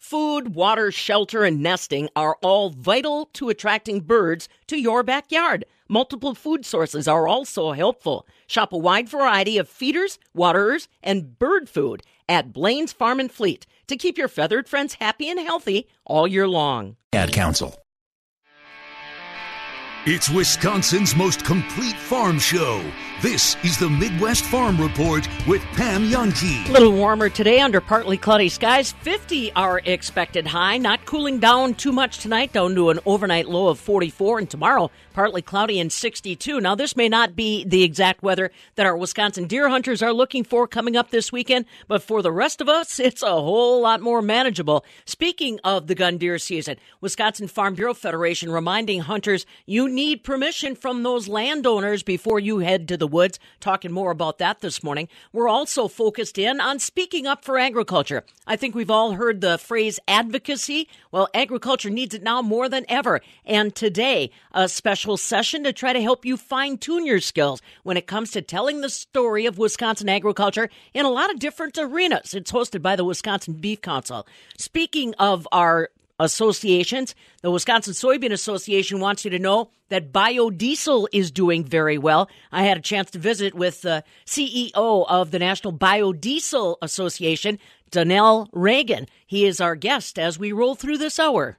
Food, water, shelter, and nesting are all vital to attracting birds to your backyard. Multiple food sources are also helpful. Shop a wide variety of feeders, waterers, and bird food at Blain's Farm and Fleet to keep your feathered friends happy and healthy all year long. Ad Council. It's Wisconsin's most complete farm show. This is the Midwest Farm Report with Pam Jahnke. A little warmer today under partly cloudy skies. 50 are expected high, not cooling down too much tonight, down to an overnight low of 44. And tomorrow, partly cloudy and 62. Now, this may not be the exact weather that our Wisconsin deer hunters are looking for coming up this weekend, but for the rest of us, it's a whole lot more manageable. Speaking of the gun deer season, Wisconsin Farm Bureau Federation reminding hunters you need permission from those landowners before you head to the woods. Talking more about that this morning. We're also focused in on speaking up for agriculture. I think we've all heard the phrase advocacy. Well, agriculture needs it now more than ever. And today, a special session to try to help you fine tune your skills when it comes to telling the story of Wisconsin agriculture in a lot of different arenas. It's hosted by the Wisconsin Beef Council. Speaking of our associations. The Wisconsin Soybean Association wants you to know that biodiesel is doing very well. I had a chance to visit with the CEO of the National Biodiesel Association, Donnell Rehagen. He is our guest as we roll through this hour.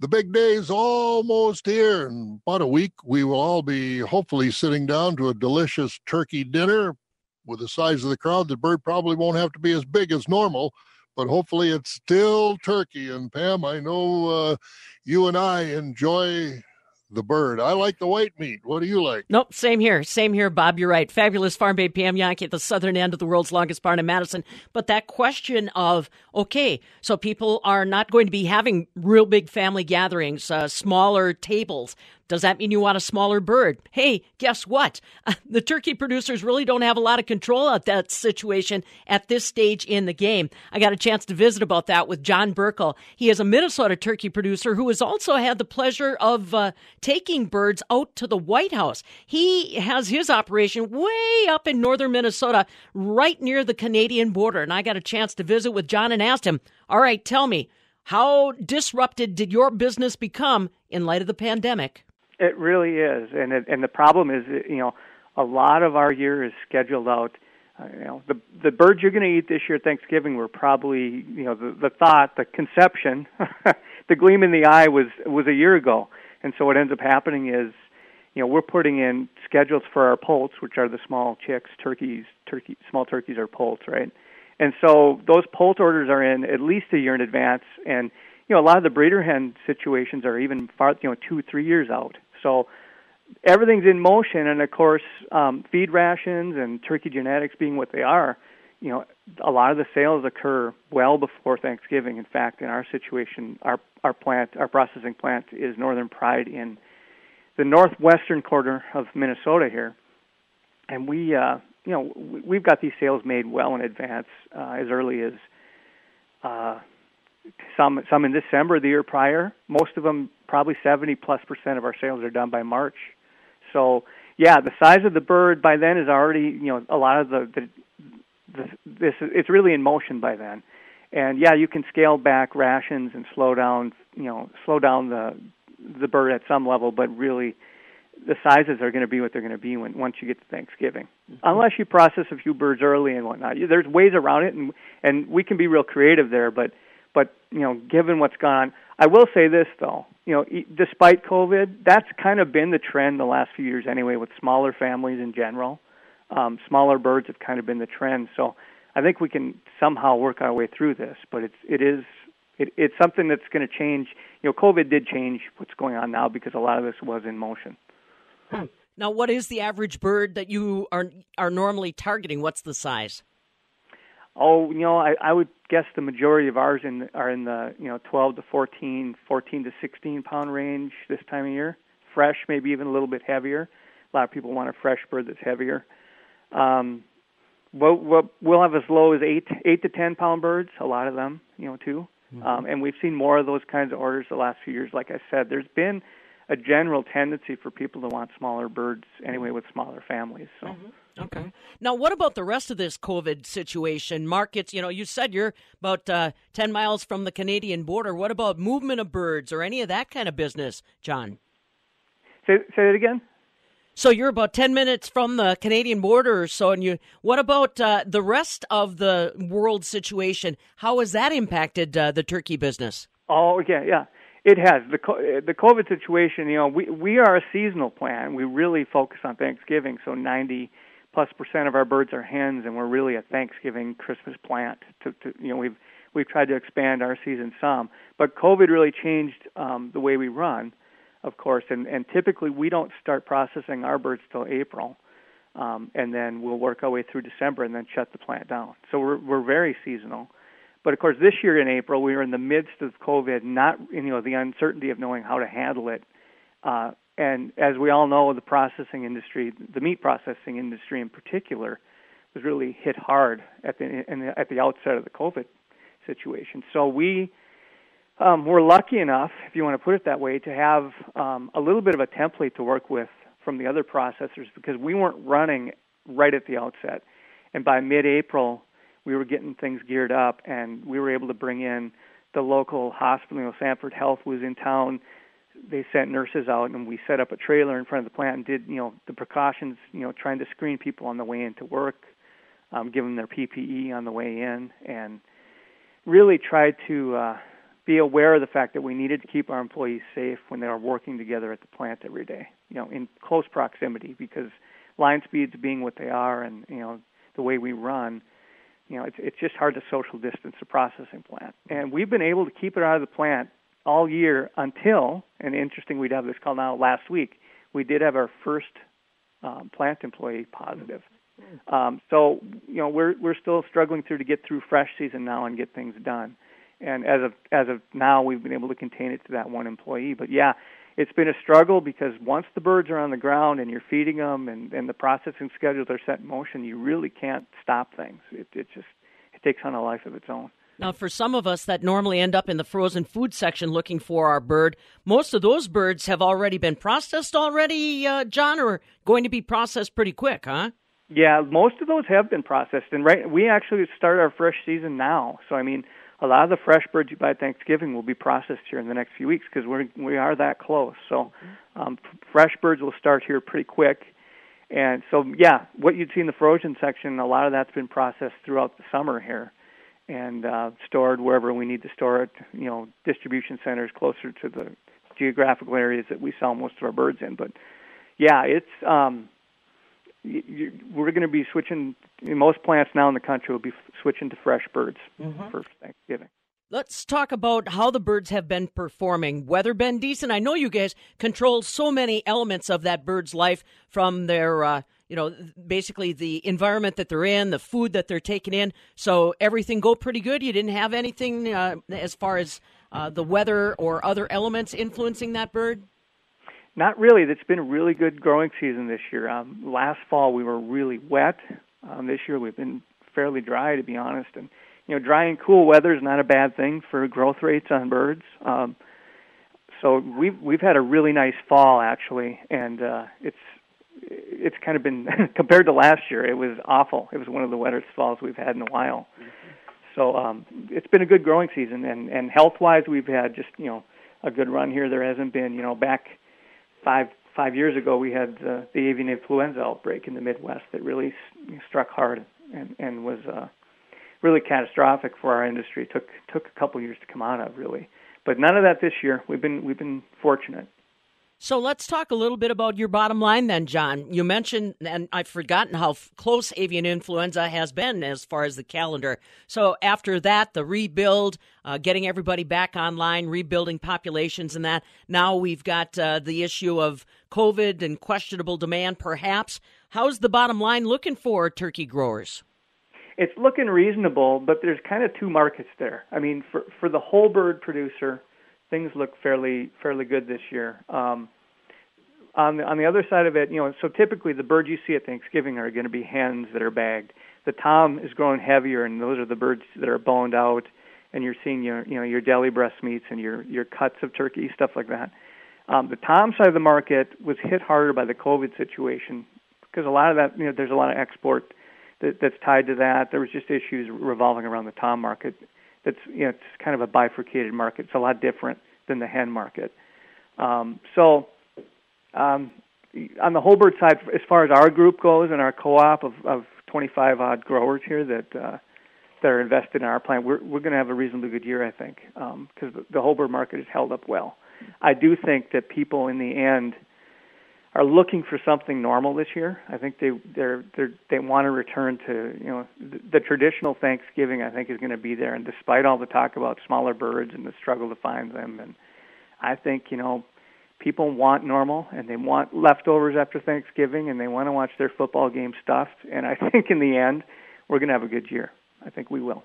The big day is almost here. In about a week, we will all be hopefully sitting down to a delicious turkey dinner. With the size of the crowd, the bird probably won't have to be as big as normal but hopefully it's still turkey. And Pam, I know uh, you and I enjoy the bird. I like the white meat. What do you like? Nope, same here. Same here, Bob. You're right. Fabulous farm babe Pam Jahnke at the southern end of the world's longest barn in Madison. But that question of, okay, so people are not going to be having real big family gatherings, uh, smaller tables. Does that mean you want a smaller bird? Hey, guess what? The turkey producers really don't have a lot of control of that situation at this stage in the game. I got a chance to visit about that with John Burkel. He is a Minnesota turkey producer who has also had the pleasure of uh, taking birds out to the White House. He has his operation way up in northern Minnesota, right near the Canadian border. And I got a chance to visit with John and asked him, All right, tell me, how disrupted did your business become in light of the pandemic? It really is, and it, and the problem is, you know, a lot of our year is scheduled out. Uh, you know, the the birds you're going to eat this year Thanksgiving were probably, you know, the the thought, the conception, the gleam in the eye was was a year ago, and so what ends up happening is, you know, we're putting in schedules for our poults, which are the small chicks, turkeys, turkey, small turkeys are poults, right? And so those poult orders are in at least a year in advance, and you know, a lot of the breeder hen situations are even far, you know, two, three years out. So everything's in motion, and of course, um, feed rations and turkey genetics being what they are, you know, a lot of the sales occur well before Thanksgiving. In fact, in our situation, our our plant, our processing plant, is Northern Pride in the northwestern corner of Minnesota here, and we, uh, you know, we've got these sales made well in advance, uh, as early as uh, some some in December the year prior. Most of them, probably 70 plus percent of our sales are done by March. So yeah, the size of the bird by then is already you know a lot of the, the, the this it's really in motion by then. And yeah, you can scale back rations and slow down you know slow down the the bird at some level, but really the sizes are going to be what they're going to be when once you get to Thanksgiving, mm-hmm. unless you process a few birds early and whatnot. There's ways around it, and and we can be real creative there. But but you know, given what's gone I will say this though. You know, despite COVID, that's kind of been the trend the last few years anyway, with smaller families in general. Um, smaller birds have kind of been the trend. So I think we can somehow work our way through this. But it's it is it, it's something that's going to change. You know, COVID did change what's going on now because a lot of this was in motion. Hmm. Now, what is the average bird that you are are normally targeting? What's the size? Oh, you know, I, I would guess the majority of ours in are in the you know 12 to 14, 14 to 16 pound range this time of year. Fresh, maybe even a little bit heavier. A lot of people want a fresh bird that's heavier. Um, we'll, we'll, we'll have as low as eight eight to ten pound birds. A lot of them, you know, too. Mm-hmm. Um, and we've seen more of those kinds of orders the last few years. Like I said, there's been a general tendency for people to want smaller birds anyway with smaller families. So. Mm-hmm. Okay. Now, what about the rest of this COVID situation? Markets, you know, you said you're about uh, 10 miles from the Canadian border. What about movement of birds or any of that kind of business, John? Say, say it again. So you're about 10 minutes from the Canadian border or so. And you, what about uh, the rest of the world situation? How has that impacted uh, the turkey business? Oh, yeah, yeah. It has the the COVID situation. You know, we we are a seasonal plant. We really focus on Thanksgiving. So ninety plus percent of our birds are hens, and we're really a Thanksgiving Christmas plant. To, to you know, we've we've tried to expand our season some, but COVID really changed um, the way we run, of course. And and typically we don't start processing our birds till April. Um, and then we'll work our way through December and then shut the plant down. So we're we're very seasonal. But of course, this year in April, we were in the midst of COVID, not you know the uncertainty of knowing how to handle it. Uh, and as we all know, the processing industry, the meat processing industry in particular, was really hit hard at the, the at the outset of the COVID situation. So we um, were lucky enough, if you want to put it that way, to have um, a little bit of a template to work with from the other processors because we weren't running right at the outset. And by mid-April, we were getting things geared up, and we were able to bring in the local hospital. You know, Sanford Health was in town. They sent nurses out, and we set up a trailer in front of the plant and did, you know, the precautions. You know, trying to screen people on the way into work, um, give them their PPE on the way in, and really tried to uh, be aware of the fact that we needed to keep our employees safe when they are working together at the plant every day. You know, in close proximity because line speeds being what they are, and you know the way we run you know, it's it's just hard to social distance a processing plant. And we've been able to keep it out of the plant all year until, and interesting, we'd have this call now last week. We did have our first um, plant employee positive. Um, so you know we're we're still struggling through to get through fresh season now and get things done. And as of as of now, we've been able to contain it to that one employee. But yeah, it's been a struggle because once the birds are on the ground and you're feeding them and, and the processing schedules are set in motion, you really can't stop things. It, it just it takes on a life of its own. Now, for some of us that normally end up in the frozen food section looking for our bird, most of those birds have already been processed already, uh, John, or going to be processed pretty quick, huh? Yeah, most of those have been processed, and right, we actually start our fresh season now. So, I mean, a lot of the fresh birds you buy at Thanksgiving will be processed here in the next few weeks because we're we are that close. So um, fresh birds will start here pretty quick, and so yeah, what you'd see in the frozen section, a lot of that's been processed throughout the summer here, and uh, stored wherever we need to store it. You know, distribution centers closer to the geographical areas that we sell most of our birds in. But yeah, it's um, you, we're going to be switching. Most plants now in the country will be switching to fresh birds mm-hmm. for Thanksgiving. Let's talk about how the birds have been performing. Weather been decent? I know you guys control so many elements of that bird's life from their, uh, you know, basically the environment that they're in, the food that they're taking in. So everything go pretty good. You didn't have anything uh, as far as uh, the weather or other elements influencing that bird. Not really. It's been a really good growing season this year. Um, last fall we were really wet. Um, this year we've been fairly dry, to be honest. And you know, dry and cool weather is not a bad thing for growth rates on birds. Um, so we've we've had a really nice fall actually, and uh, it's it's kind of been compared to last year. It was awful. It was one of the wettest falls we've had in a while. So um, it's been a good growing season, and and health wise, we've had just you know a good run here. There hasn't been you know back five five years ago, we had uh, the avian influenza outbreak in the Midwest that really struck hard and and was uh, really catastrophic for our industry. It took took a couple years to come out of really, but none of that this year. We've been we've been fortunate. So let's talk a little bit about your bottom line then, John. You mentioned, and I've forgotten how close avian influenza has been as far as the calendar. So after that, the rebuild, uh, getting everybody back online, rebuilding populations and that. Now we've got uh, the issue of COVID and questionable demand, perhaps. How's the bottom line looking for turkey growers? it's looking reasonable, but there's kind of two markets there. I mean, for for the whole bird producer, things look fairly fairly good this year. Um, on the on the other side of it, you know, so typically the birds you see at Thanksgiving are going to be hens that are bagged. The tom is growing heavier, and those are the birds that are boned out, and you're seeing your you know your deli breast meats and your your cuts of turkey stuff like that. Um, the tom side of the market was hit harder by the COVID situation because a lot of that you know there's a lot of export that, that's tied to that. There was just issues revolving around the tom market. That's you know it's kind of a bifurcated market. It's a lot different than the hen market. Um, so um, on the whole bird side, as far as our group goes and our co-op of, of 25 odd growers here that uh, that are invested in our plant, we're we're going to have a reasonably good year, I think, because um, the whole bird market has held up well. I do think that people in the end are looking for something normal this year. I think they they're, they're they want to return to you know the, the traditional Thanksgiving. I think is going to be there, and despite all the talk about smaller birds and the struggle to find them, and I think you know people want normal and they want leftovers after Thanksgiving and they want to watch their football game stuffed. And I think in the end, we're going to have a good year. I think we will.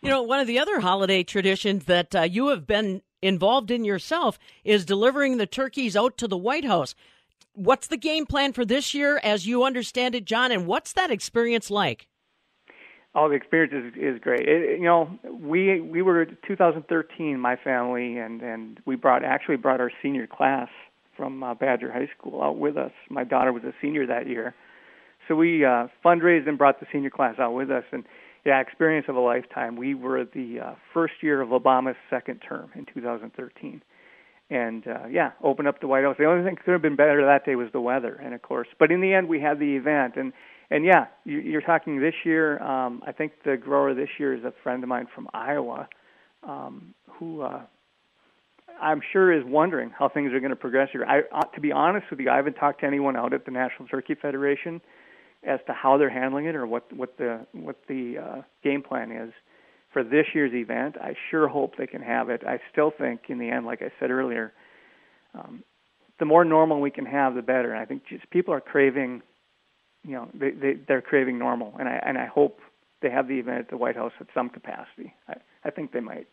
You know, one of the other holiday traditions that uh, you have been involved in yourself is delivering the turkeys out to the White House. What's the game plan for this year as you understand it, John? And what's that experience like? Oh, the experience is, is great. It, you know, we we were 2013, my family, and and we brought actually brought our senior class from uh, Badger High School out with us. My daughter was a senior that year, so we uh, fundraised and brought the senior class out with us. And yeah, experience of a lifetime. We were the uh, first year of Obama's second term in 2013, and uh, yeah, opened up the White House. The only thing that could have been better that day was the weather, and of course, but in the end, we had the event and and yeah, you, are talking this year. Um, I think the grower this year is a friend of mine from Iowa, um, who uh, I'm sure is wondering how things are going to progress here. I, uh, to be honest with you, I haven't talked to anyone out at the National Turkey Federation as to how they're handling it or what what the what the uh, game plan is for this year's event. I sure hope they can have it. I still think, in the end, like I said earlier, um, the more normal we can have, the better. And I think just people are craving you know they, they they're craving normal, and I and I hope they have the event at the White House at some capacity. I, I think they might.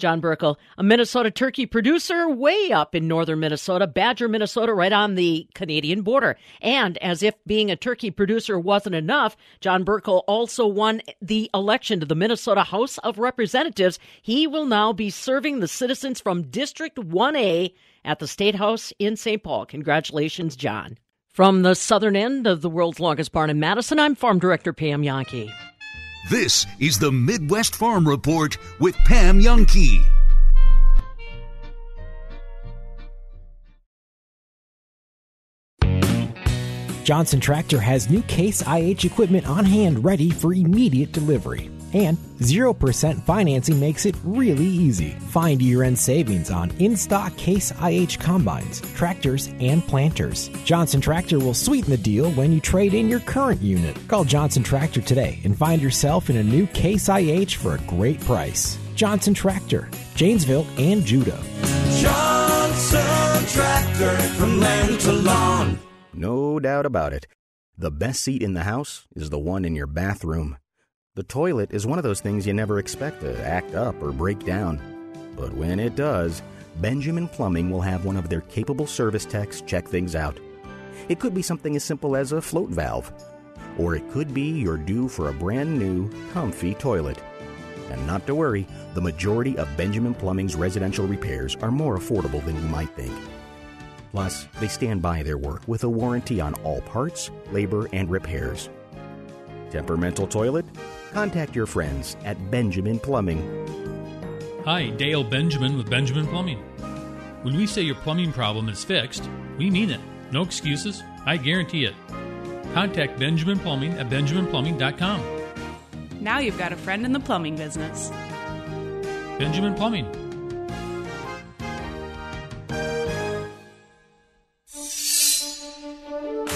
John Burkel, a Minnesota turkey producer way up in northern Minnesota, Badger, Minnesota, right on the Canadian border. And as if being a turkey producer wasn't enough, John Burkel also won the election to the Minnesota House of Representatives. He will now be serving the citizens from District 1A at the State House in St. Paul. Congratulations, John. From the southern end of the world's longest barn in Madison, I'm Farm Director Pam Jahnke. This is the Midwest Farm Report with Pam Jahnke. Johnson Tractor has new Case IH equipment on hand ready for immediate delivery. And 0% financing makes it really easy. Find year end savings on in stock Case IH combines, tractors, and planters. Johnson Tractor will sweeten the deal when you trade in your current unit. Call Johnson Tractor today and find yourself in a new Case IH for a great price. Johnson Tractor, Janesville and Juda. Johnson Tractor from land to lawn. No doubt about it. The best seat in the house is the one in your bathroom. The toilet is one of those things you never expect to act up or break down. But when it does, Benjamin Plumbing will have one of their capable service techs check things out. It could be something as simple as a float valve, or it could be you're due for a brand new, comfy toilet. And not to worry, the majority of Benjamin Plumbing's residential repairs are more affordable than you might think. Plus, they stand by their work with a warranty on all parts, labor, and repairs. Temperamental toilet? Contact your friends at Benjamin Plumbing. Hi, Dale Benjamin with Benjamin Plumbing. When we say your plumbing problem is fixed, we mean it. No excuses. I guarantee it. Contact Benjamin Plumbing at benjaminplumbing.com. Now you've got a friend in the plumbing business. Benjamin Plumbing.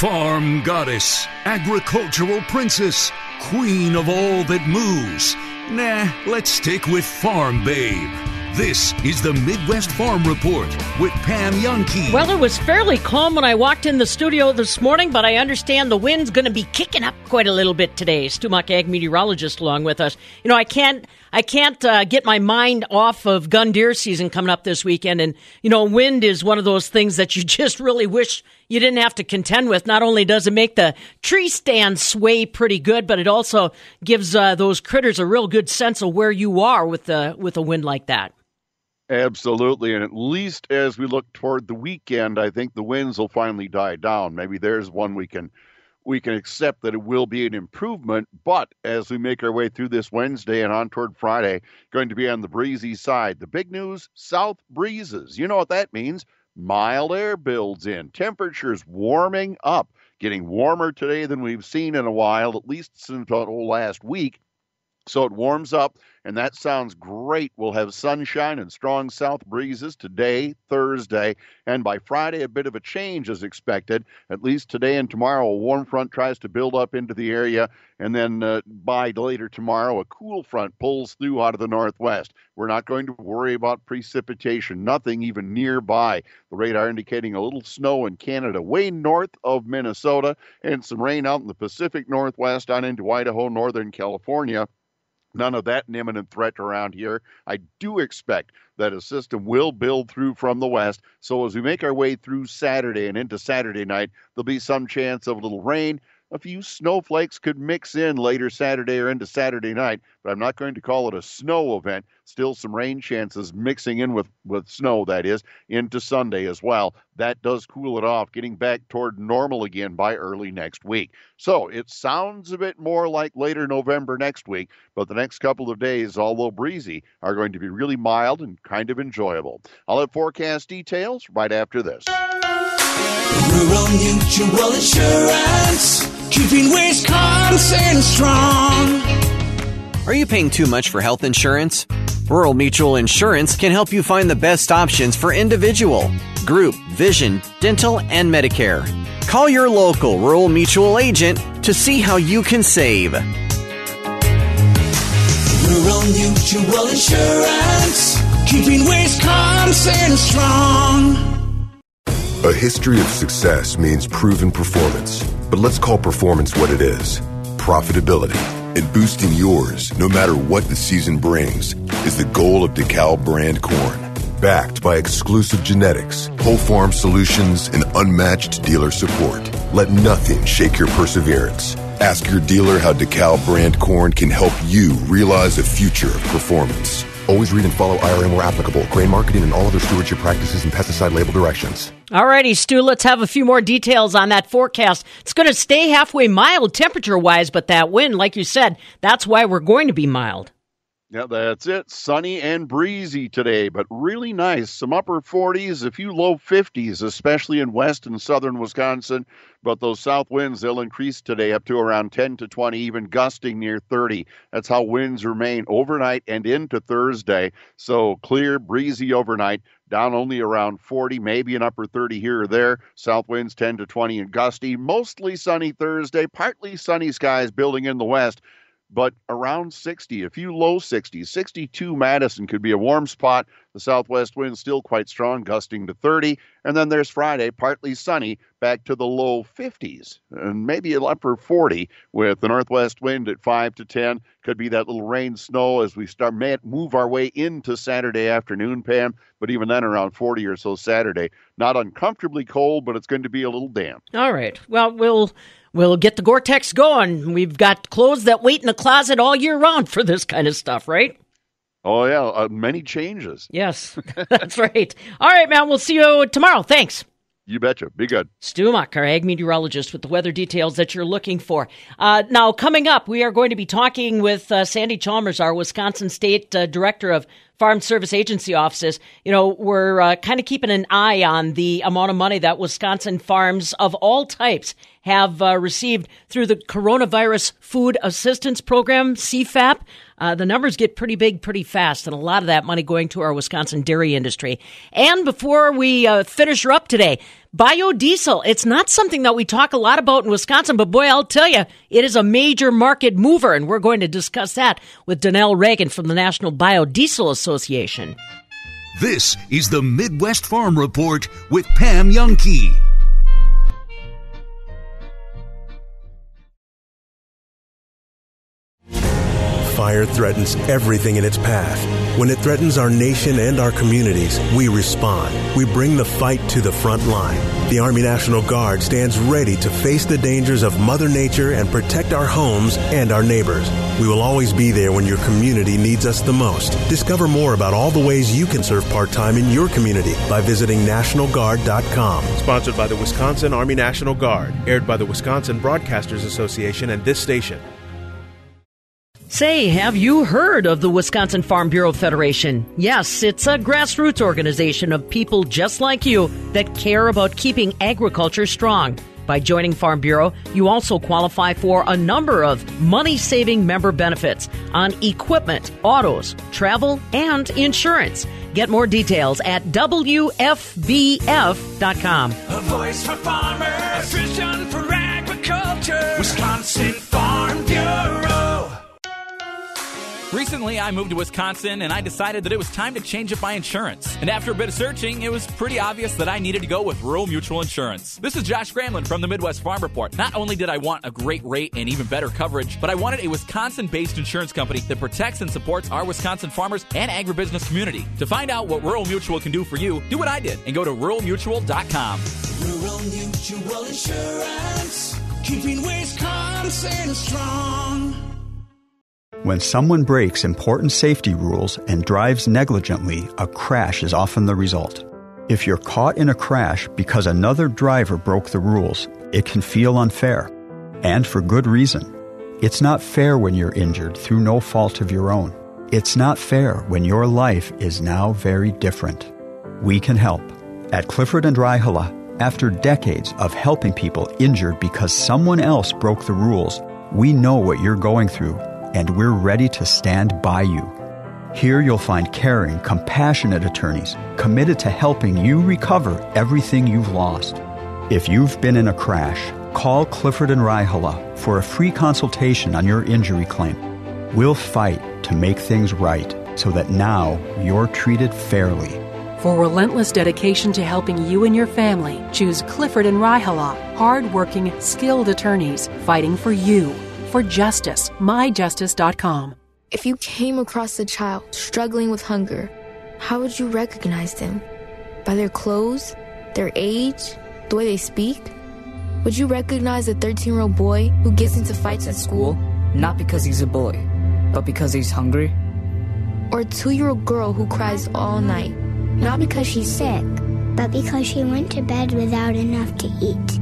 Farm goddess, agricultural princess, queen of all that moves. Nah, let's stick with Farm Babe. This is the Midwest Farm Report with Pam Jahnke. Well, it was fairly calm when I walked in the studio this morning, but I understand the wind's going to be kicking up quite a little bit today. Stu Muck, ag meteorologist, along with us. You know, I can't, I can't uh, get my mind off of gun deer season coming up this weekend, and you know, wind is one of those things that you just really wish you didn't have to contend with. Not only does it make the tree stand sway pretty good, but it also gives uh, those critters a real good sense of where you are with the with a wind like that. Absolutely. And at least as we look toward the weekend, I think the winds will finally die down. Maybe there's one we can we can accept that it will be an improvement, but as we make our way through this Wednesday and on toward Friday, going to be on the breezy side. The big news, south breezes. You know what that means? Mild air builds in. Temperatures warming up, getting warmer today than we've seen in a while, at least since last week. So it warms up, and that sounds great. We'll have sunshine and strong south breezes today, Thursday, and by Friday, a bit of a change is expected. At least today and tomorrow, a warm front tries to build up into the area, and then uh, by later tomorrow, a cool front pulls through out of the northwest. We're not going to worry about precipitation, nothing even nearby. The radar indicating a little snow in Canada, way north of Minnesota, and some rain out in the Pacific Northwest on into Idaho, Northern California. None of that imminent threat around here. I do expect that a system will build through from the west. So as we make our way through Saturday and into Saturday night, there'll be some chance of a little rain. A few snowflakes could mix in later Saturday or into Saturday night, but I'm not going to call it a snow event. Still some rain chances mixing in with, with snow, that is, into Sunday as well. That does cool it off, getting back toward normal again by early next week. So it sounds a bit more like later November next week, but the next couple of days, although breezy, are going to be really mild and kind of enjoyable. I'll have forecast details right after this. Rural Mutual Insurance, keeping Wisconsin strong. Are you paying too much for health insurance? Rural Mutual Insurance can help you find the best options for individual, group, vision, dental, and Medicare. Call your local Rural Mutual agent to see how you can save. Rural Mutual Insurance, keeping Wisconsin strong. A history of success means proven performance. But let's call performance what it is profitability. And boosting yours, no matter what the season brings, is the goal of DeKalb brand corn. Backed by exclusive genetics, whole farm solutions, and unmatched dealer support. Let nothing shake your perseverance. Ask your dealer how DeKalb brand corn can help you realize a future of performance. Always read and follow IRM where applicable, grain marketing, and all other stewardship practices and pesticide label directions. All righty, Stu, let's have a few more details on that forecast. It's going to stay halfway mild temperature wise, but that wind, like you said, that's why we're going to be mild. Yeah, that's it. Sunny and breezy today, but really nice. Some upper 40s, a few low 50s, especially in west and southern Wisconsin. But those south winds, they'll increase today up to around 10 to 20, even gusting near 30. That's how winds remain overnight and into Thursday. So clear, breezy overnight, down only around 40, maybe an upper 30 here or there. South winds 10 to 20 and gusty. Mostly sunny Thursday, partly sunny skies building in the west but around 60, a few low 60s. 62 Madison could be a warm spot. The southwest wind still quite strong, gusting to 30. And then there's Friday, partly sunny, back to the low 50s, and maybe an upper 40 with the northwest wind at 5 to 10. Could be that little rain snow as we start move our way into Saturday afternoon, Pam. But even then, around 40 or so Saturday. Not uncomfortably cold, but it's going to be a little damp. All right. Well, we'll we'll get the Gore-Tex going. We've got clothes that wait in the closet all year round for this kind of stuff, right? Oh yeah, uh, many changes. Yes, that's right. All right, man. We'll see you tomorrow. Thanks. You betcha. Be good. Stu Muck, our ag meteorologist, with the weather details that you're looking for. Uh, now, coming up, we are going to be talking with uh, Sandy Chalmers, our Wisconsin State uh, Director of Farm Service Agency offices. You know, we're uh, kind of keeping an eye on the amount of money that Wisconsin farms of all types have uh, received through the Coronavirus Food Assistance Program, CFAP. Uh, the numbers get pretty big pretty fast, and a lot of that money going to our Wisconsin dairy industry. And before we uh, finish her up today, biodiesel. It's not something that we talk a lot about in Wisconsin, but boy, I'll tell you, it is a major market mover, and we're going to discuss that with Donnell Rehagen from the National Biodiesel Association. This is the Midwest Farm Report with Pam Jahnke. Fire threatens everything in its path. When it threatens our nation and our communities, we respond. We bring the fight to the front line. The Army National Guard stands ready to face the dangers of Mother Nature and protect our homes and our neighbors. We will always be there when your community needs us the most. Discover more about all the ways you can serve part time in your community by visiting NationalGuard.com. Sponsored by the Wisconsin Army National Guard, aired by the Wisconsin Broadcasters Association and this station. Say, have you heard of the Wisconsin Farm Bureau Federation? Yes, it's a grassroots organization of people just like you that care about keeping agriculture strong. By joining Farm Bureau, you also qualify for a number of money saving member benefits on equipment, autos, travel, and insurance. Get more details at WFBF.com. A voice for farmers, a vision for agriculture. Wisconsin Farm Bureau. Recently, I moved to Wisconsin and I decided that it was time to change up my insurance. And after a bit of searching, it was pretty obvious that I needed to go with Rural Mutual Insurance. This is Josh Gramlin from the Midwest Farm Report. Not only did I want a great rate and even better coverage, but I wanted a Wisconsin based insurance company that protects and supports our Wisconsin farmers and agribusiness community. To find out what Rural Mutual can do for you, do what I did and go to ruralmutual.com. Rural Mutual Insurance, keeping Wisconsin strong. When someone breaks important safety rules and drives negligently, a crash is often the result. If you're caught in a crash because another driver broke the rules, it can feel unfair. And for good reason. It's not fair when you're injured through no fault of your own. It's not fair when your life is now very different. We can help. At Clifford and Raihala, after decades of helping people injured because someone else broke the rules, we know what you're going through and we're ready to stand by you. Here you'll find caring, compassionate attorneys committed to helping you recover everything you've lost. If you've been in a crash, call Clifford and Raihala for a free consultation on your injury claim. We'll fight to make things right so that now you're treated fairly. For relentless dedication to helping you and your family, choose Clifford and Raihala, hard-working, skilled attorneys fighting for you for justice. MyJustice.com. If you came across a child struggling with hunger, how would you recognize them? By their clothes, their age, the way they speak? Would you recognize a 13 year old boy who gets into fights at school? Not because he's a bully, but because he's hungry? Or a two year old girl who cries all night? Not because she's sick, but because she went to bed without enough to eat.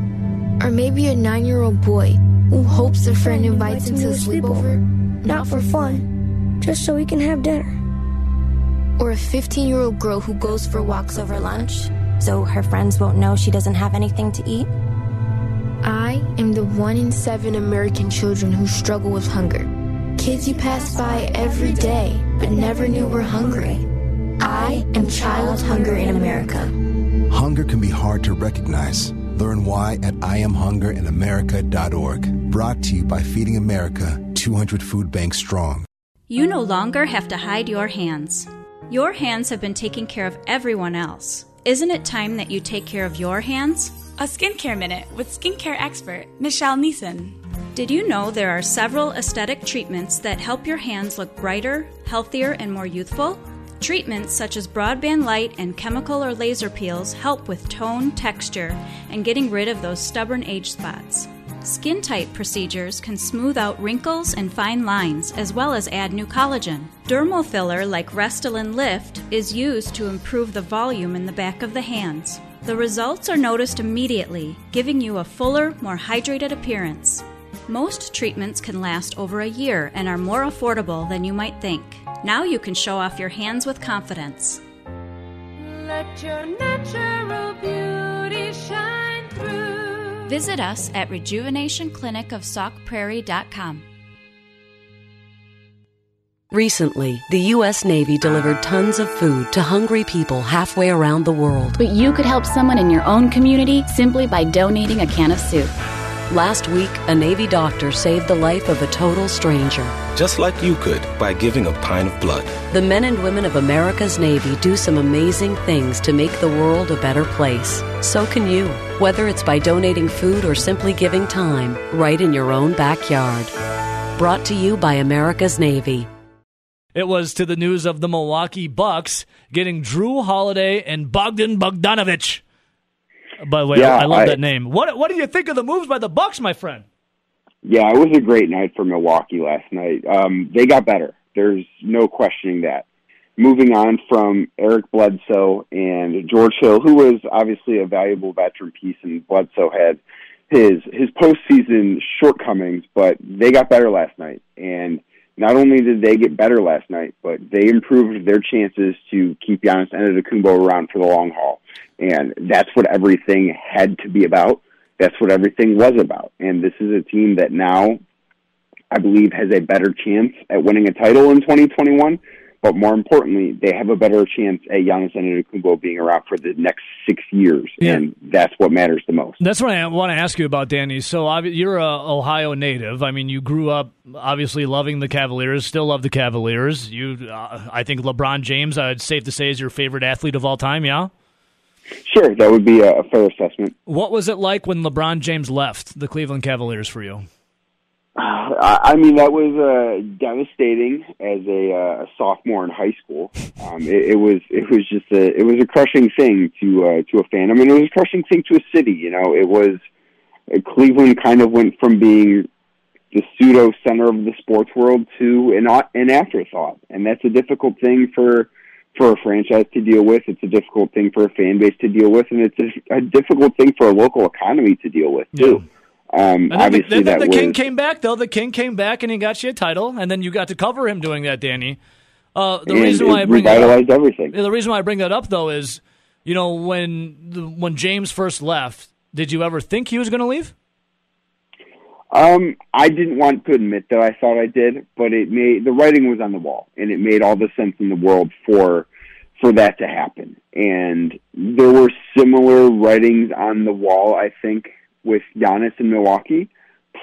Or maybe a nine year old boy who hopes a friend invites him to a sleepover, not for fun, just so we can have dinner. Or a 15 year old girl who goes for walks over lunch, so her friends won't know she doesn't have anything to eat. I am the one in seven American children who struggle with hunger. Kids you pass by every day, but never knew were hungry. I am Child Hunger in America. Hunger can be hard to recognize. Learn why at IamHungerinAmerica.org. Brought to you by Feeding America, 200 Food Banks Strong. You no longer have to hide your hands. Your hands have been taking care of everyone else. Isn't it time that you take care of your hands? A skincare minute with skincare expert Michelle Neeson. Did you know there are several aesthetic treatments that help your hands look brighter, healthier, and more youthful? Treatments such as broadband light and chemical or laser peels help with tone, texture, and getting rid of those stubborn age spots. Skin tight procedures can smooth out wrinkles and fine lines, as well as add new collagen. Dermal filler like Restylane Lift is used to improve the volume in the back of the hands. The results are noticed immediately, giving you a fuller, more hydrated appearance. Most treatments can last over a year and are more affordable than you might think. Now you can show off your hands with confidence. Let your natural beauty shine through. Visit us at rejuvenationclinicofsaukprairie.com. Recently, the U.S. Navy delivered tons of food to hungry people halfway around the world. But you could help someone in your own community simply by donating a can of soup. Last week, a Navy doctor saved the life of a total stranger. Just like you could by giving a pint of blood. The men and women of America's Navy do some amazing things to make the world a better place. So can you, whether it's by donating food or simply giving time, right in your own backyard. Brought to you by America's Navy. It was to the news of the Milwaukee Bucks getting Jrue Holiday and Bogdan Bogdanovic. By the way, Yeah, I, I love I- that name. What What do you think of the moves by the Bucks, my friend? Yeah, it was a great night for Milwaukee last night. Um, they got better. There's no questioning that. Moving on from Eric Bledsoe and George Hill, who was obviously a valuable veteran piece, and Bledsoe had his his postseason shortcomings, but they got better last night. And not only did they get better last night, but they improved their chances to keep Giannis Antetokounmpo around for the long haul. And that's what everything had to be about. That's what everything was about. And this is a team that now I believe has a better chance at winning a title in 2021. But more importantly, they have a better chance at Giannis Antetokounmpo being around for the next six years, and that's what matters the most. That's what I want to ask you about, Danny. So you're a Ohio native. I mean, you grew up obviously loving the Cavaliers, still love the Cavaliers. You, uh, I think LeBron James, uh, it's safe to say, is your favorite athlete of all time. Yeah. Sure, that would be a fair assessment. What was it like when LeBron James left the Cleveland Cavaliers for you? I mean, that was uh, devastating as a, uh, sophomore in high school. Um, it, it was it was just a it was a crushing thing to uh, to a fan. I mean, it was a crushing thing to a city. You know, it was uh, Cleveland kind of went from being the pseudo center of the sports world to an an afterthought, and that's a difficult thing for for a franchise to deal with. It's a difficult thing for a fan base to deal with, and it's a, a difficult thing for a local economy to deal with too. Um, And then, the, obviously, and then that the King came back, though. The King came back and he got you a title, and then you got to cover him doing that, Danny. Uh, the and reason why I bring that up, everything. The reason why I bring that up though is, you know, when the, when James first left, did you ever think he was going to leave? Um, I didn't want to admit that I thought I did, but it made the writing was on the wall, and it made all the sense in the world for for that to happen. And there were similar writings on the wall, I think, with Giannis in Milwaukee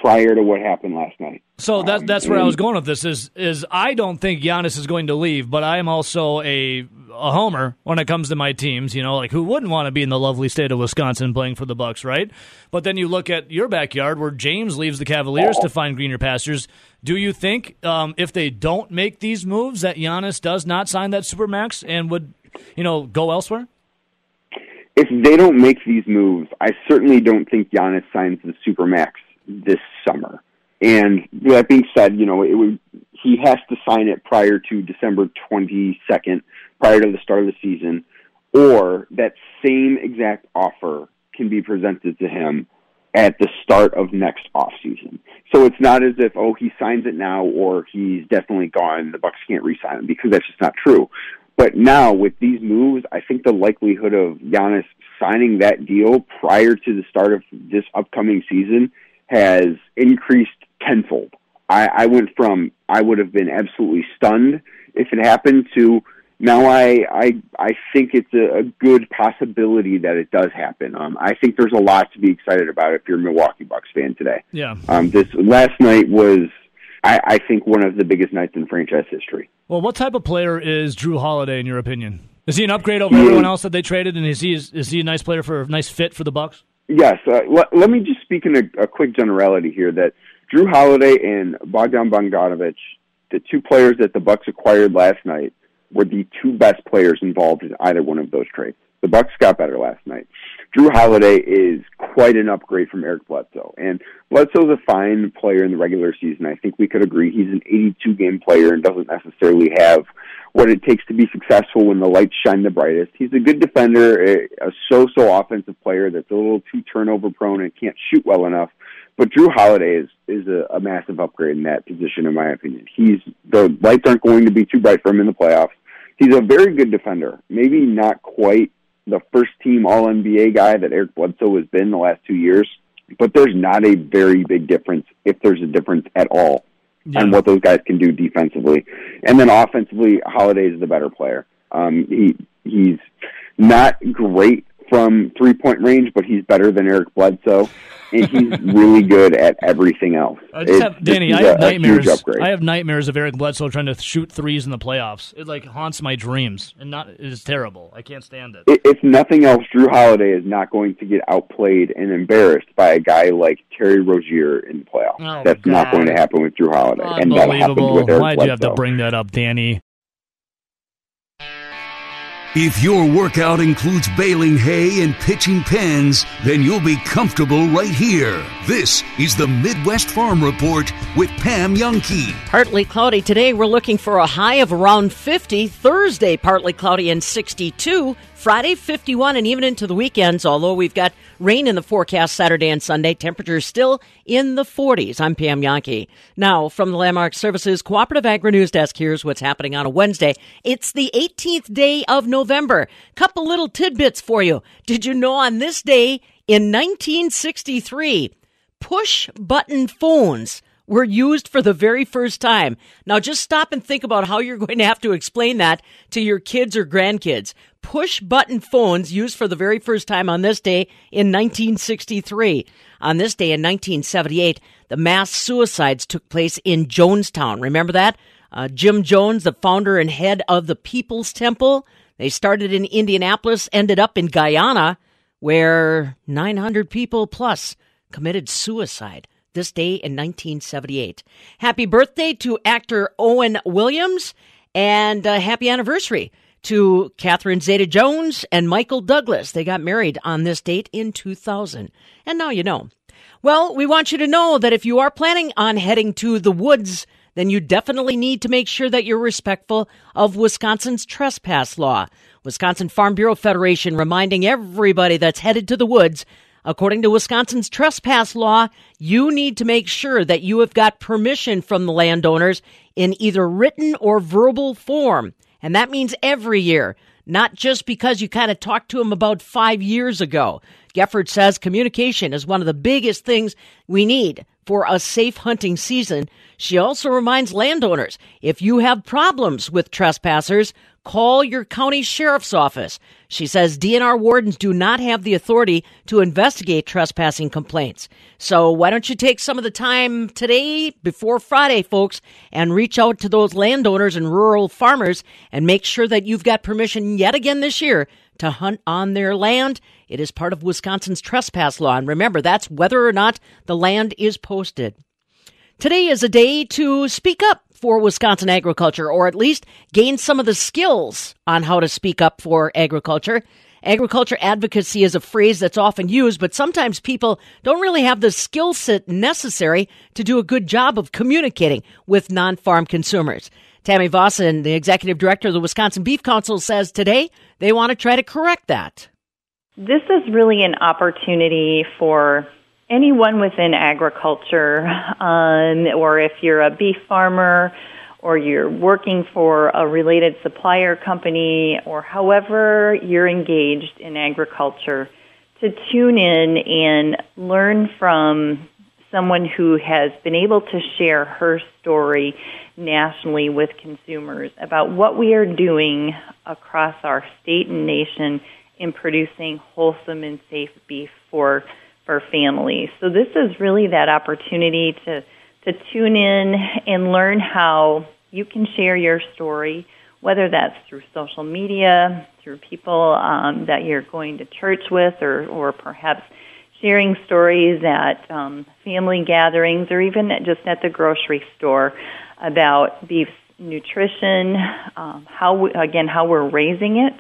prior to what happened last night. So that that's where I was going with this. Is is I don't think Giannis is going to leave, but I am also a a homer when it comes to my teams. You know, like who wouldn't want to be in the lovely state of Wisconsin playing for the Bucks, right? But then you look at your backyard where James leaves the Cavaliers to find greener pastures. Do you think um, if they don't make these moves that Giannis does not sign that supermax and would you know go elsewhere? If they don't make these moves, I certainly don't think Giannis signs the supermax this summer. And that being said, you know, it would he has to sign it prior to December 22nd, prior to the start of the season, or that same exact offer can be presented to him at the start of next offseason. So it's not as if oh he signs it now or he's definitely gone. The Bucks can't re-sign him because that's just not true. But now with these moves, I think the likelihood of Giannis signing that deal prior to the start of this upcoming season has increased tenfold. I, I went from I would have been absolutely stunned if it happened to now I I I think it's a, a good possibility that it does happen. Um, I think there's a lot to be excited about if you're a Milwaukee Bucks fan today. Yeah. Um, this last night was I, I think one of the biggest nights in franchise history. Well, what type of player is Jrue Holiday in your opinion? Is he an upgrade over He is- everyone else that they traded, and is he is, is he a nice player for a nice fit for the Bucks? Yes. Uh, let, let me just speak in a, a quick generality here that Jrue Holiday and Bogdan Bogdanovic, the two players that the Bucks acquired last night, were the two best players involved in either one of those trades. The Bucks got better last night. Jrue Holiday is quite an upgrade from Eric Bledsoe, and Bledsoe's a fine player in the regular season. I think we could agree he's an 82 game player and doesn't necessarily have what it takes to be successful when the lights shine the brightest. He's a good defender, a, so-so offensive player that's a little too turnover prone and can't shoot well enough. But Jrue Holiday is is a, a massive upgrade in that position, in my opinion. He's the lights aren't going to be too bright for him in the playoffs. He's a very good defender. Maybe not quite the first team All NBA guy that Eric Bledsoe has been the last two years, but there's not a very big difference if there's a difference at all yeah. on what those guys can do defensively. And then offensively, Holiday is the better player. Um, he he's not great from three point range, but he's better than Eric Bledsoe, he's really good at everything else. I just have, Danny, I have a, nightmares. A I have nightmares of Eric Bledsoe trying to shoot threes in the playoffs. It like haunts my dreams, and not it is terrible. I can't stand it. If nothing else, Jrue Holiday is not going to get outplayed and embarrassed by a guy like Terry Rozier in the playoffs. Oh, That's God. not going to happen with Jrue Holiday, and that happened with Eric Why'd Bledsoe. you have to bring that up, Danny? If your workout includes baling hay and pitching pens, then you'll be comfortable right here. This is the Midwest Farm Report with Pam Jahnke. Partly cloudy today. We're looking for a high of around 50. Thursday, partly cloudy and 62. Friday, 51, and even into the weekends, although we've got rain in the forecast Saturday and Sunday, temperatures still in the 40s. I'm Pam Jahnke. Now, from the Landmark Services Cooperative Agri News Desk, here's what's happening on a Wednesday. It's the 18th day of November. Couple little tidbits for you. Did you know on this day in 1963, push button phones were used for the very first time. Now just stop and think about how you're going to have to explain that to your kids or grandkids. Push button phones used for the very first time on this day in 1963. On this day in 1978, the mass suicides took place in Jonestown. Remember that? Uh, Jim Jones, the founder and head of the People's Temple. They started in Indianapolis, ended up in Guyana, where 900 people plus committed suicide this day in 1978. Happy birthday to actor Owen Williams and uh, happy anniversary to Catherine Zeta Jones and Michael Douglas. They got married on this date in 2000. And now you know. Well, we want you to know that if you are planning on heading to the woods, then you definitely need to make sure that you're respectful of Wisconsin's trespass law. Wisconsin Farm Bureau Federation reminding everybody that's headed to the woods According to Wisconsin's trespass law, you need to make sure that you have got permission from the landowners in either written or verbal form. And that means every year, not just because you kind of talked to them about five years ago. Gefford says communication is one of the biggest things we need for a safe hunting season. She also reminds landowners if you have problems with trespassers, call your county sheriff's office. She says DNR wardens do not have the authority to investigate trespassing complaints. So why don't you take some of the time today before Friday, folks, and reach out to those landowners and rural farmers and make sure that you've got permission yet again this year to hunt on their land. It is part of Wisconsin's trespass law. And remember, that's whether or not the land is posted. Today is a day to speak up for Wisconsin agriculture, or at least gain some of the skills on how to speak up for agriculture. Agriculture advocacy is a phrase that's often used, but sometimes people don't really have the skill set necessary to do a good job of communicating with non farm consumers. Tammy Vaassen, the executive director of the Wisconsin Beef Council, says today they want to try to correct that. This is really an opportunity for anyone within agriculture, um, or if you're a beef farmer, or you're working for a related supplier company, or however you're engaged in agriculture, to tune in and learn from someone who has been able to share her story nationally with consumers about what we are doing across our state and nation in producing wholesome and safe beef for for families. So this is really that opportunity to to tune in and learn how you can share your story, whether that's through social media, through people um, that you're going to church with, or or perhaps sharing stories at um, family gatherings, or even just at the grocery store about beef nutrition, um, how we, again how we're raising it,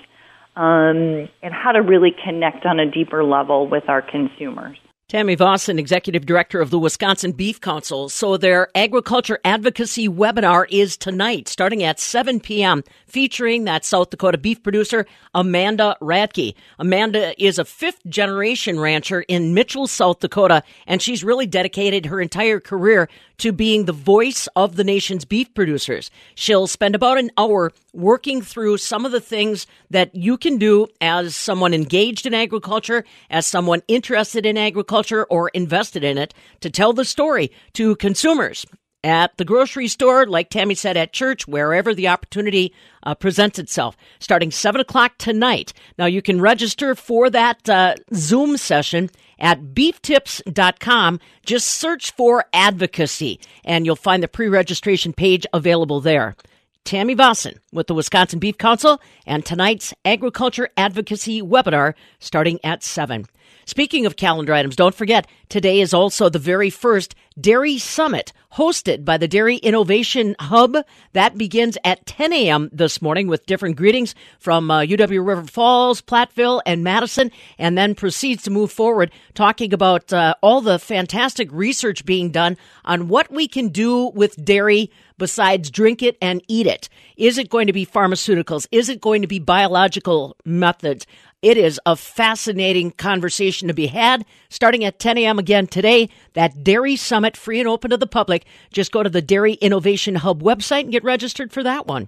um, and how to really connect on a deeper level with our consumers. Tammy Vaassen, Executive Director of the Wisconsin Beef Council. So their agriculture advocacy webinar is tonight, starting at 7 p.m., featuring that South Dakota beef producer, Amanda Radke. Amanda is a fifth generation rancher in Mitchell, South Dakota, and she's really dedicated her entire career to being the voice of the nation's beef producers. She'll spend about an hour working through some of the things that you can do as someone engaged in agriculture, as someone interested in agriculture or invested in it to tell the story to consumers at the grocery store, like Tammy said, at church, wherever the opportunity uh, presents itself, starting 7 o'clock tonight. Now, you can register for that uh, Zoom session at beeftips.com. Just search for advocacy, and you'll find the pre registration page available there. Tammy Vaassen with the Wisconsin Beef Council and tonight's Agriculture Advocacy webinar starting at 7. Speaking of calendar items, don't forget, today is also the very first Dairy Summit hosted by the Dairy Innovation Hub. That begins at 10 a.m. this morning with different greetings from uh, UW River Falls, Platteville, and Madison, and then proceeds to move forward talking about uh, all the fantastic research being done on what we can do with dairy besides drink it and eat it. Is it going to be pharmaceuticals? Is it going to be biological methods? It is a fascinating conversation to be had starting at 10 a.m. again today. That Dairy Summit, free and open to the public. Just go to the Dairy Innovation Hub website and get registered for that one.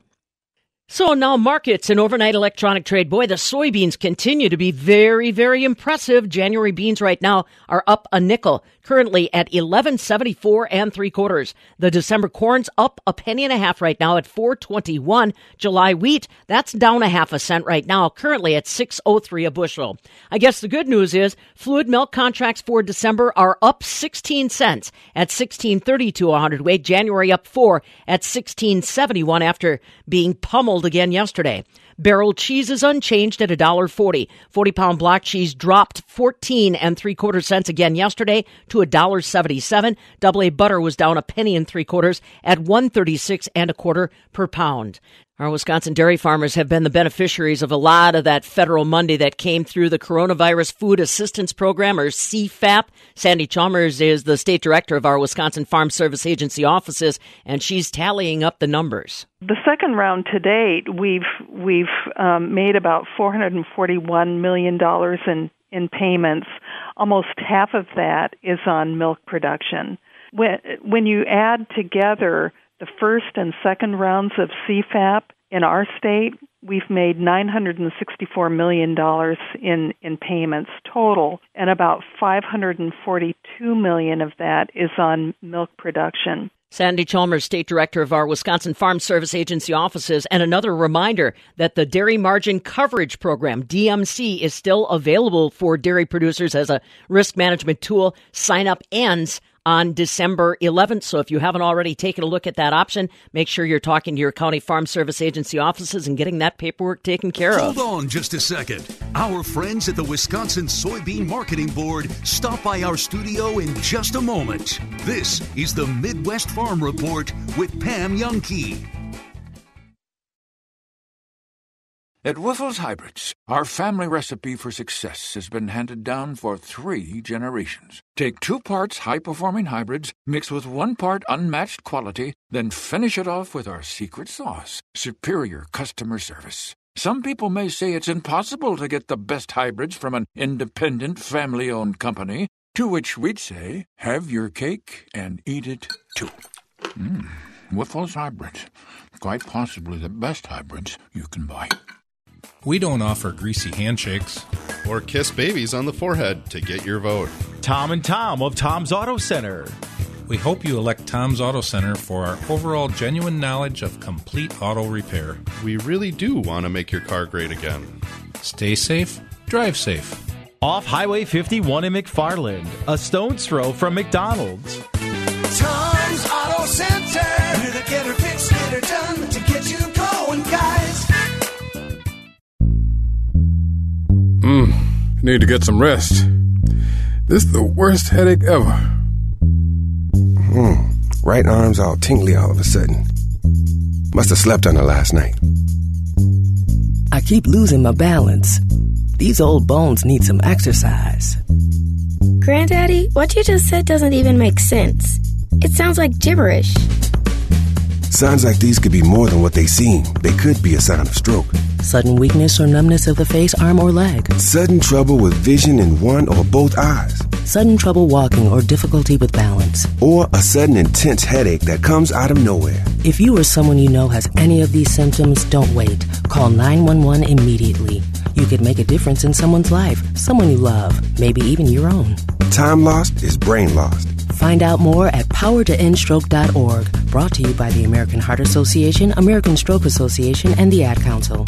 So now markets and overnight electronic trade. Boy, the soybeans continue to be very, very impressive. January beans right now are up a nickel, currently at eleven seventy four and three quarters. The December corn's up a penny and a half right now at four twenty one. July wheat that's down a half a cent right now, currently at six oh three a bushel. I guess the good news is fluid milk contracts for December are up sixteen cents at sixteen thirty two a hundredweight. January up four at sixteen seventy one after being pummeled again yesterday. Barrel cheese is unchanged at $1.40. 40 pound block cheese dropped 14 and three quarter cents again yesterday to $1.77. Double A butter was down a penny and three quarters at 136 and a quarter per pound. Our Wisconsin dairy farmers have been the beneficiaries of a lot of that federal money that came through the Coronavirus Food Assistance Program, or CFAP. Sandy Chalmers is the state director of our Wisconsin Farm Service Agency offices, and she's tallying up the numbers. The second round to date, we've we've um, made about 441 million dollars in in payments. Almost half of that is on milk production. When when you add together the first and second rounds of CFAP in our state, we've made $964 million in, in payments total, and about 542 million of that is on milk production. Sandy Chalmers, State Director of our Wisconsin Farm Service Agency offices, and another reminder that the Dairy Margin Coverage Program, DMC, is still available for dairy producers as a risk management tool. Sign up ends on December 11th. So if you haven't already taken a look at that option, make sure you're talking to your county farm service agency offices and getting that paperwork taken care of. Hold on just a second. Our friends at the Wisconsin Soybean Marketing Board stop by our studio in just a moment. This is the Midwest Farm Report with Pam Jahnke. At Wyffels Hybrids, our family recipe for success has been handed down for three generations. Take two parts high performing hybrids, mix with one part unmatched quality, then finish it off with our secret sauce superior customer service. Some people may say it's impossible to get the best hybrids from an independent, family owned company, to which we'd say, have your cake and eat it too. Mmm, Wyffels Hybrids. Quite possibly the best hybrids you can buy. We don't offer greasy handshakes or kiss babies on the forehead to get your vote. Tom and Tom of Tom's Auto Center. We hope you elect Tom's Auto Center for our overall genuine knowledge of complete auto repair. We really do want to make your car great again. Stay safe, drive safe. Off Highway 51 in McFarland, a stone's throw from McDonald's. Tom's Auto Center. Mmm, need to get some rest. This is the worst headache ever. Hmm, right arm's all tingly all of a sudden. Must have slept on her last night. I keep losing my balance. These old bones need some exercise. Granddaddy, what you just said doesn't even make sense. It sounds like gibberish. Signs like these could be more than what they seem. They could be a sign of stroke. Sudden weakness or numbness of the face, arm, or leg. Sudden trouble with vision in one or both eyes. Sudden trouble walking or difficulty with balance. Or a sudden intense headache that comes out of nowhere. If you or someone you know has any of these symptoms, don't wait. Call 911 immediately. You could make a difference in someone's life, someone you love, maybe even your own. Time lost is brain lost. Find out more at powertoendstroke.org. Brought to you by the American Heart Association, American Stroke Association, and the Ad Council.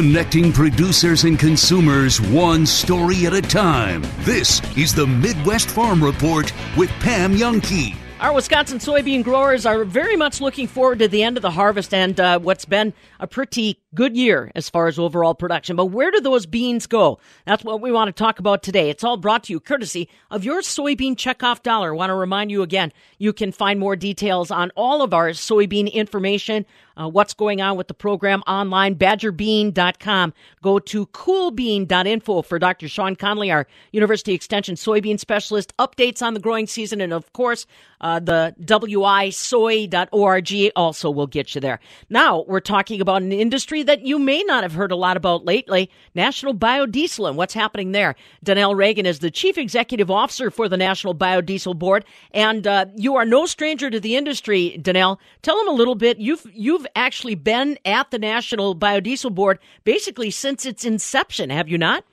Connecting producers and consumers one story at a time. This is the Midwest Farm Report with Pam Jahnke. Our Wisconsin soybean growers are very much looking forward to the end of the harvest and uh, what's been a pretty good year as far as overall production. But where do those beans go? That's what we want to talk about today. It's all brought to you courtesy of your soybean checkoff dollar. I want to remind you again, you can find more details on all of our soybean information, uh, what's going on with the program online, badgerbean.com. Go to coolbean.info for Dr. Shawn Conley, our University Extension soybean specialist, updates on the growing season, and of course, uh, the wisoy.org also will get you there. Now, we're talking about an industry that you may not have heard a lot about lately National Biodiesel and what's happening there. Donnell Rehagen is the Chief Executive Officer for the National Biodiesel Board, and uh, you are no stranger to the industry, Donnell. Tell them a little bit. You've, you've actually been at the National Biodiesel Board basically since its inception, have you not?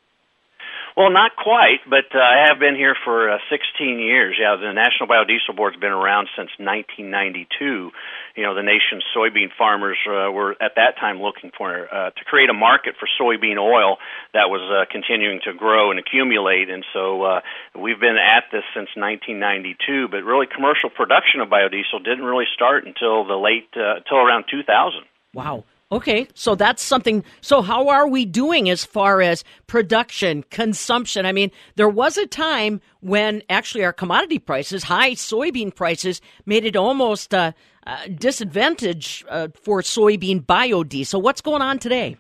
Well, not quite, but uh, I have been here for uh, 16 years. Yeah, the National Biodiesel Board's been around since 1992. You know, the nation's soybean farmers uh, were at that time looking for uh, to create a market for soybean oil that was uh, continuing to grow and accumulate, and so uh, we've been at this since 1992. But really, commercial production of biodiesel didn't really start until the late, uh, until around 2000. Wow. Okay, so that's something. So, how are we doing as far as production, consumption? I mean, there was a time when actually our commodity prices, high soybean prices, made it almost a, a disadvantage uh, for soybean biodiesel. What's going on today?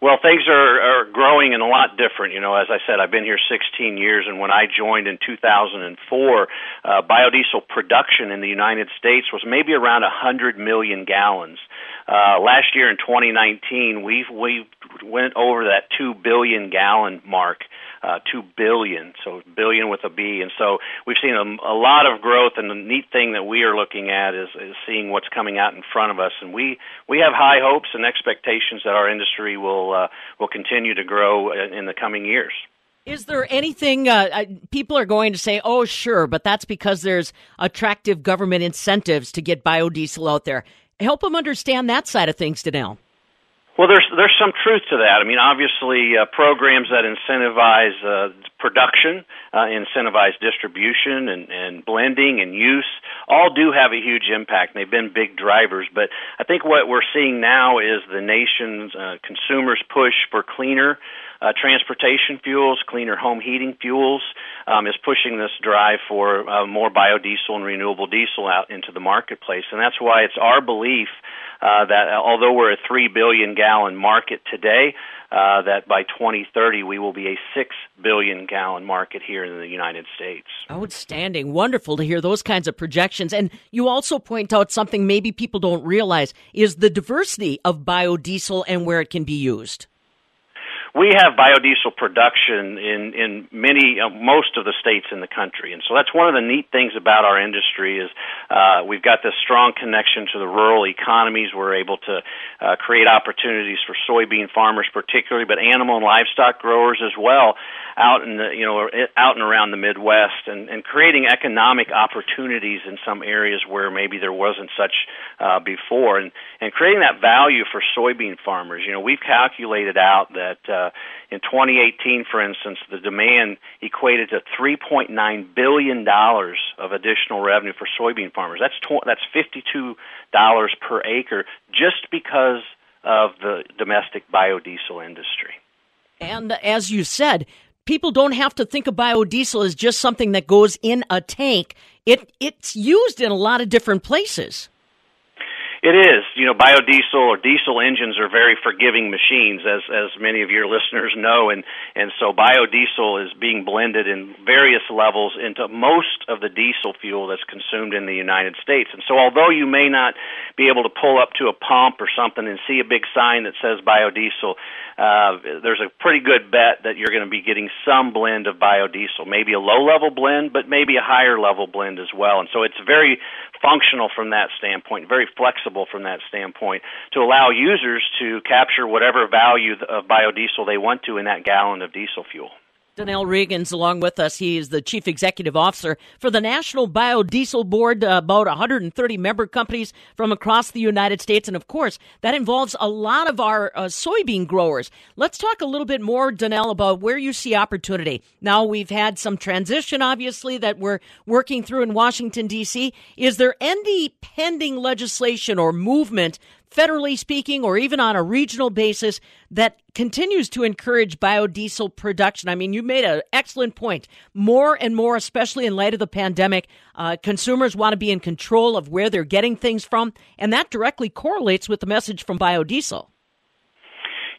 Well, things are, are growing and a lot different. You know, as I said, I've been here 16 years, and when I joined in 2004, uh, biodiesel production in the United States was maybe around 100 million gallons. Uh, last year in 2019, we've we went over that two billion gallon mark. Uh, two billion, so billion with a B, and so we've seen a, a lot of growth. And the neat thing that we are looking at is, is seeing what's coming out in front of us, and we we have high hopes and expectations that our industry will uh, will continue to grow in, in the coming years. Is there anything uh, people are going to say, oh, sure, but that's because there's attractive government incentives to get biodiesel out there? Help them understand that side of things, Donnell. Well, there's there's some truth to that. I mean, obviously, uh, programs that incentivize uh, production, uh, incentivize distribution, and, and blending and use all do have a huge impact. They've been big drivers. But I think what we're seeing now is the nation's uh, consumers' push for cleaner uh, transportation fuels, cleaner home heating fuels, um, is pushing this drive for uh, more biodiesel and renewable diesel out into the marketplace. And that's why it's our belief uh, that although we're a 3 billion gallon market today, uh, that by 2030 we will be a 6 billion gallon market here in the United States. Outstanding. Wonderful to hear those kinds of projections. And you also point out something maybe people don't realize is the diversity of biodiesel and where it can be used we have biodiesel production in in many uh, most of the states in the country, and so that's one of the neat things about our industry is uh, we've got this strong connection to the rural economies. We're able to uh, create opportunities for soybean farmers, particularly, but animal and livestock growers as well, out in the you know out and around the Midwest, and, and creating economic opportunities in some areas where maybe there wasn't such uh, before, and and creating that value for soybean farmers. You know, we've calculated out that. Uh, uh, in 2018, for instance, the demand equated to 3.9 billion dollars of additional revenue for soybean farmers. That's tw- that's 52 dollars per acre just because of the domestic biodiesel industry. And as you said, people don't have to think of biodiesel as just something that goes in a tank. It it's used in a lot of different places. It is. You know, biodiesel or diesel engines are very forgiving machines, as as many of your listeners know, and and so biodiesel is being blended in various levels into most of the diesel fuel that's consumed in the United States. And so, although you may not be able to pull up to a pump or something and see a big sign that says biodiesel, uh, there's a pretty good bet that you're going to be getting some blend of biodiesel, maybe a low level blend, but maybe a higher level blend as well. And so, it's very functional from that standpoint, very flexible from that standpoint, to allow users to capture whatever value of biodiesel they want to in that gallon of diesel fuel. Donnell Rehagen's along with us. He is the chief executive officer for the National Biodiesel Board, uh, about 130 member companies from across the United States. And of course, that involves a lot of our uh, soybean growers. Let's talk a little bit more, Donnell, about where you see opportunity. Now, we've had some transition, obviously, that we're working through in Washington, D.C. Is there any pending legislation or movement federally speaking, or even on a regional basis, that continues to encourage biodiesel production. I mean, you made an excellent point. More and more, especially in light of the pandemic, uh, consumers want to be in control of where they're getting things from, and that directly correlates with the message from biodiesel.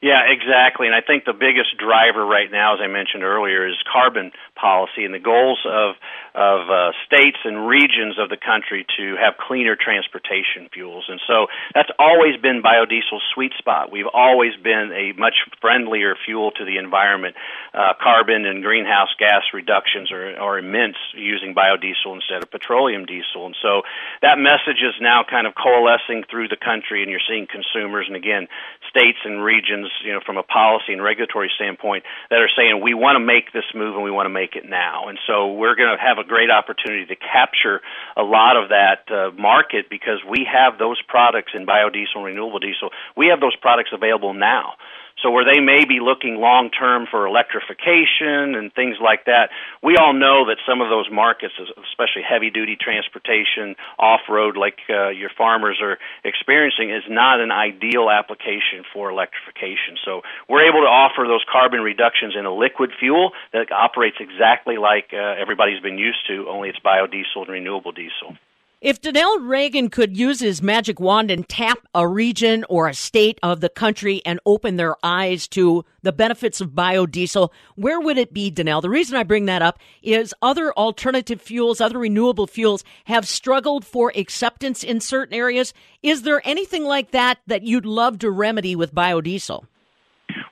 Yeah, exactly. And I think the biggest driver right now, as I mentioned earlier, is carbon policy and the goals of of uh, states and regions of the country to have cleaner transportation fuels. And so that's always been biodiesel's sweet spot. We've always been a much friendlier fuel to the environment. Uh, carbon and greenhouse gas reductions are, are immense using biodiesel instead of petroleum diesel. And so that message is now kind of coalescing through the country, and you're seeing consumers and again states and regions, you know, from a policy and regulatory standpoint, that are saying we want to make this move and we want to make it now. And so we're going to have a great opportunity to capture a lot of that uh, market because we have those products in biodiesel and renewable diesel. We have those products available now. So where they may be looking long term for electrification and things like that, we all know that some of those markets, especially heavy duty transportation, off road, like uh, your farmers are experiencing, is not an ideal application for electrification. So we're able to offer those carbon reductions in a liquid fuel that operates exactly like uh, everybody's been used to, only it's biodiesel and renewable diesel. If Donnell Rehagen could use his magic wand and tap a region or a state of the country and open their eyes to the benefits of biodiesel, where would it be, Donnell? The reason I bring that up is other alternative fuels, other renewable fuels have struggled for acceptance in certain areas. Is there anything like that that you'd love to remedy with biodiesel?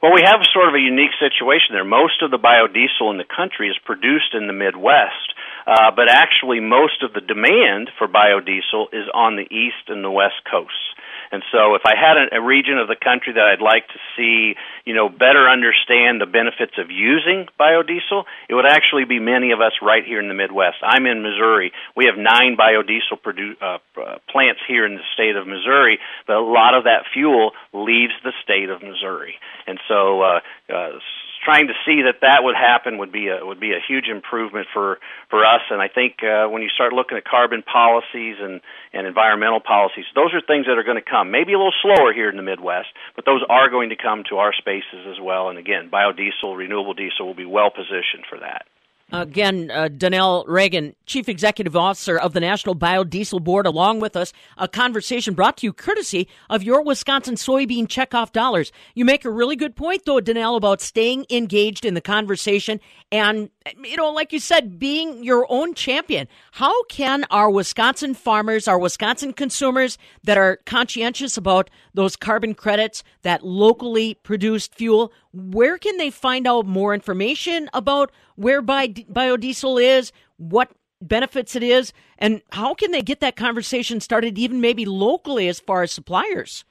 Well, we have sort of a unique situation there. Most of the biodiesel in the country is produced in the Midwest. Uh, but actually, most of the demand for biodiesel is on the east and the west coasts. And so, if I had a, a region of the country that I'd like to see, you know, better understand the benefits of using biodiesel, it would actually be many of us right here in the Midwest. I'm in Missouri. We have nine biodiesel produ- uh, uh, plants here in the state of Missouri, but a lot of that fuel leaves the state of Missouri. And so, uh, uh, trying to see that that would happen would be a would be a huge improvement for for us. And I think uh, when you start looking at carbon policies and and environmental policies, those are things that are going to come. Maybe a little slower here in the Midwest, but those are going to come to our spaces as well. And again, biodiesel, renewable diesel will be well positioned for that. Again, uh, Donnell Rehagen, Chief Executive Officer of the National Biodiesel Board, along with us. A conversation brought to you courtesy of your Wisconsin soybean checkoff dollars. You make a really good point, though, Donnell, about staying engaged in the conversation and, you know, like you said, being your own champion. How can our Wisconsin farmers, our Wisconsin consumers that are conscientious about those carbon credits, that locally produced fuel, where can they find out more information about where biodiesel is, what benefits it is, and how can they get that conversation started, even maybe locally as far as suppliers?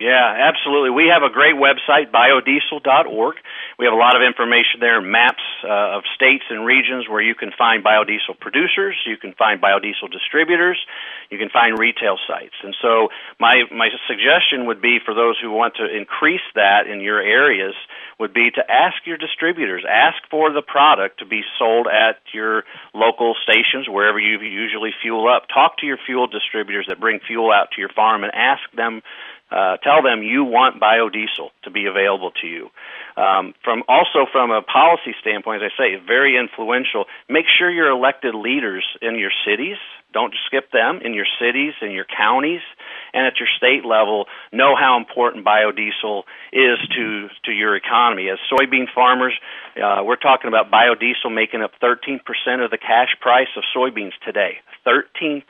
Yeah, absolutely. We have a great website, biodiesel.org. We have a lot of information there, maps uh, of states and regions where you can find biodiesel producers, you can find biodiesel distributors, you can find retail sites. And so my my suggestion would be for those who want to increase that in your areas would be to ask your distributors, ask for the product to be sold at your local stations wherever you usually fuel up. Talk to your fuel distributors that bring fuel out to your farm and ask them Uh, tell them you want biodiesel to be available to you. Um, from also from a policy standpoint, as I say, very influential. Make sure your elected leaders in your cities don't skip them in your cities in your counties and at your state level know how important biodiesel is to to your economy. As soybean farmers, uh, we're talking about biodiesel making up 13% of the cash price of soybeans today. 13%.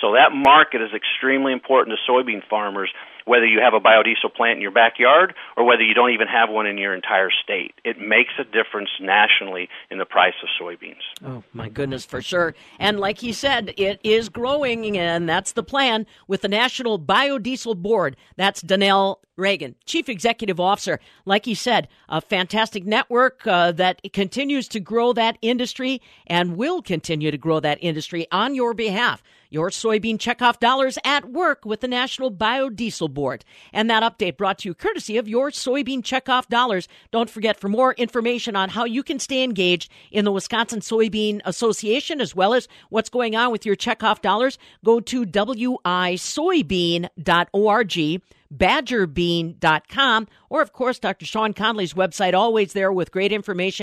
So that market is extremely important to soybean farmers whether you have a biodiesel plant in your backyard or whether you don't even have one in your entire state. It makes a difference nationally in the price of soybeans. Oh, my goodness, for sure. And like he said, it is growing, and that's the plan with the National Biodiesel Board. That's Donnell Rehagen, Chief Executive Officer. Like he said, a fantastic network uh, that continues to grow that industry and will continue to grow that industry on your behalf. Your soybean checkoff dollars at work with the National Biodiesel Board. And that update brought to you courtesy of your soybean checkoff dollars. Don't forget for more information on how you can stay engaged in the Wisconsin Soybean Association as well as what's going on with your checkoff dollars, go to wisoybean.org badgerbean.com, or of course, Dr. Shawn Conley's website, always there with great information.